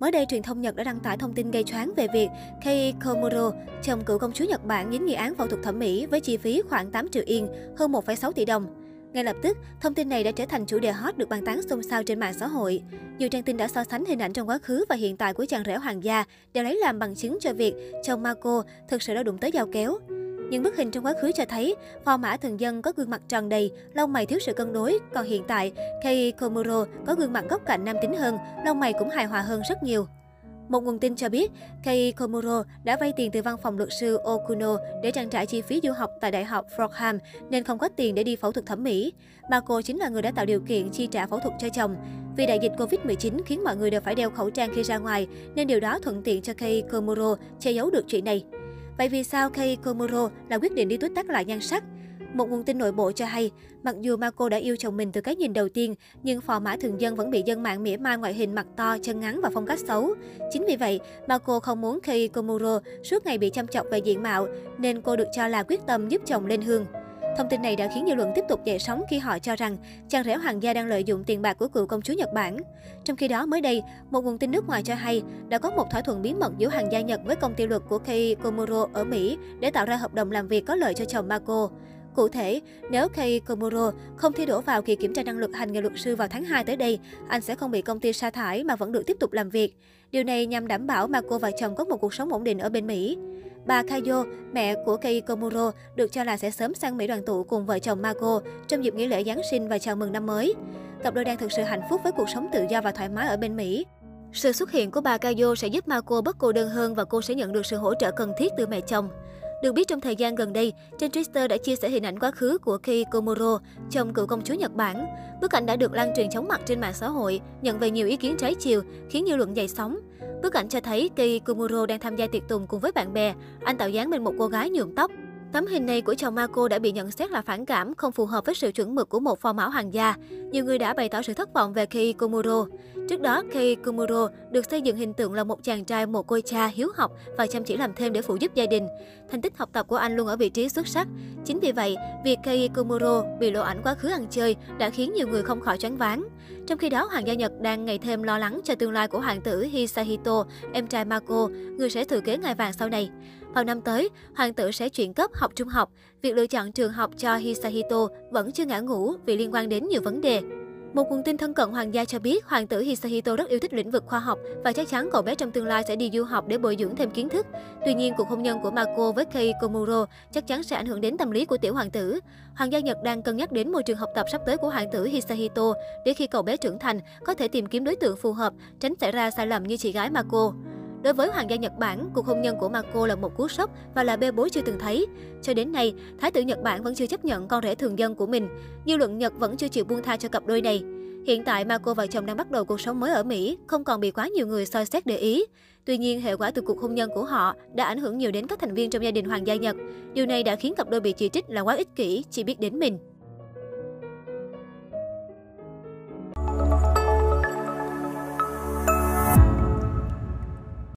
Mới đây, truyền thông Nhật đã đăng tải thông tin gây choáng về việc Kei Komuro, chồng cựu công chúa Nhật Bản dính nghi án phẫu thuật thẩm mỹ với chi phí khoảng 8 triệu yên, hơn 1,6 tỷ đồng. Ngay lập tức, thông tin này đã trở thành chủ đề hot được bàn tán xôn xao trên mạng xã hội. Nhiều trang tin đã so sánh hình ảnh trong quá khứ và hiện tại của chàng rể hoàng gia đều lấy làm bằng chứng cho việc chồng Marco thực sự đã đụng tới dao kéo. Những bức hình trong quá khứ cho thấy, phò mã thường dân có gương mặt tròn đầy, lông mày thiếu sự cân đối, còn hiện tại, Kei Komuro có gương mặt góc cạnh nam tính hơn, lông mày cũng hài hòa hơn rất nhiều. Một nguồn tin cho biết, Kei Komuro đã vay tiền từ văn phòng luật sư Okuno để trang trải chi phí du học tại Đại học Fordham nên không có tiền để đi phẫu thuật thẩm mỹ. Bà cô chính là người đã tạo điều kiện chi trả phẫu thuật cho chồng. Vì đại dịch Covid-19 khiến mọi người đều phải đeo khẩu trang khi ra ngoài, nên điều đó thuận tiện cho Kei Komuro che giấu được chuyện này. Vậy vì sao Kei Komuro là quyết định đi tuyết tắt lại nhan sắc? Một nguồn tin nội bộ cho hay, mặc dù Marco đã yêu chồng mình từ cái nhìn đầu tiên, nhưng phò mã thường dân vẫn bị dân mạng mỉa mai ngoại hình mặt to, chân ngắn và phong cách xấu. Chính vì vậy, Marco không muốn Kei Komuro suốt ngày bị chăm chọc về diện mạo, nên cô được cho là quyết tâm giúp chồng lên hương. Thông tin này đã khiến dư luận tiếp tục dậy sóng khi họ cho rằng chàng rể hoàng gia đang lợi dụng tiền bạc của cựu công chúa Nhật Bản. Trong khi đó, mới đây, một nguồn tin nước ngoài cho hay đã có một thỏa thuận bí mật giữa hoàng gia Nhật với công ty luật của Kei Komuro ở Mỹ để tạo ra hợp đồng làm việc có lợi cho chồng Marco. Cụ thể, nếu Kei Komuro không thi đổ vào kỳ kiểm tra năng lực hành nghề luật sư vào tháng 2 tới đây, anh sẽ không bị công ty sa thải mà vẫn được tiếp tục làm việc. Điều này nhằm đảm bảo Marco và chồng có một cuộc sống ổn định ở bên Mỹ. Bà Kayo, mẹ của Kei Komuro, được cho là sẽ sớm sang Mỹ đoàn tụ cùng vợ chồng Marco trong dịp nghỉ lễ Giáng sinh và chào mừng năm mới. Cặp đôi đang thực sự hạnh phúc với cuộc sống tự do và thoải mái ở bên Mỹ. Sự xuất hiện của bà Kayo sẽ giúp Marco bất cô đơn hơn và cô sẽ nhận được sự hỗ trợ cần thiết từ mẹ chồng. Được biết trong thời gian gần đây, trên Twitter đã chia sẻ hình ảnh quá khứ của Kei Komuro, chồng cựu công chúa Nhật Bản. Bức ảnh đã được lan truyền chóng mặt trên mạng xã hội, nhận về nhiều ý kiến trái chiều, khiến dư luận dậy sóng. Bức ảnh cho thấy Kei Komuro đang tham gia tiệc tùng cùng với bạn bè. Anh tạo dáng bên một cô gái nhuộm tóc. Tấm hình này của chồng Marco đã bị nhận xét là phản cảm, không phù hợp với sự chuẩn mực của một phò mão hoàng gia. Nhiều người đã bày tỏ sự thất vọng về Kei Komuro. Trước đó, Kei Komuro được xây dựng hình tượng là một chàng trai một cô cha hiếu học và chăm chỉ làm thêm để phụ giúp gia đình. Thành tích học tập của anh luôn ở vị trí xuất sắc. Chính vì vậy, việc Kei Komuro bị lộ ảnh quá khứ ăn chơi đã khiến nhiều người không khỏi choáng váng. Trong khi đó, hoàng gia Nhật đang ngày thêm lo lắng cho tương lai của hoàng tử Hisahito, em trai Marco, người sẽ thừa kế ngai vàng sau này. Vào năm tới, hoàng tử sẽ chuyển cấp học trung học. Việc lựa chọn trường học cho Hisahito vẫn chưa ngã ngũ vì liên quan đến nhiều vấn đề. Một nguồn tin thân cận hoàng gia cho biết hoàng tử Hisahito rất yêu thích lĩnh vực khoa học và chắc chắn cậu bé trong tương lai sẽ đi du học để bồi dưỡng thêm kiến thức. Tuy nhiên, cuộc hôn nhân của Marco với Kei Komuro chắc chắn sẽ ảnh hưởng đến tâm lý của tiểu hoàng tử. Hoàng gia Nhật đang cân nhắc đến môi trường học tập sắp tới của hoàng tử Hisahito để khi cậu bé trưởng thành có thể tìm kiếm đối tượng phù hợp, tránh xảy ra sai lầm như chị gái Marco. Đối với hoàng gia Nhật Bản, cuộc hôn nhân của Marco là một cú sốc và là bê bối chưa từng thấy. Cho đến nay, Thái tử Nhật Bản vẫn chưa chấp nhận con rể thường dân của mình. Dư luận Nhật vẫn chưa chịu buông tha cho cặp đôi này. Hiện tại, Marco và chồng đang bắt đầu cuộc sống mới ở Mỹ, không còn bị quá nhiều người soi xét để ý. Tuy nhiên, hệ quả từ cuộc hôn nhân của họ đã ảnh hưởng nhiều đến các thành viên trong gia đình hoàng gia Nhật. Điều này đã khiến cặp đôi bị chỉ trích là quá ích kỷ, chỉ biết đến mình.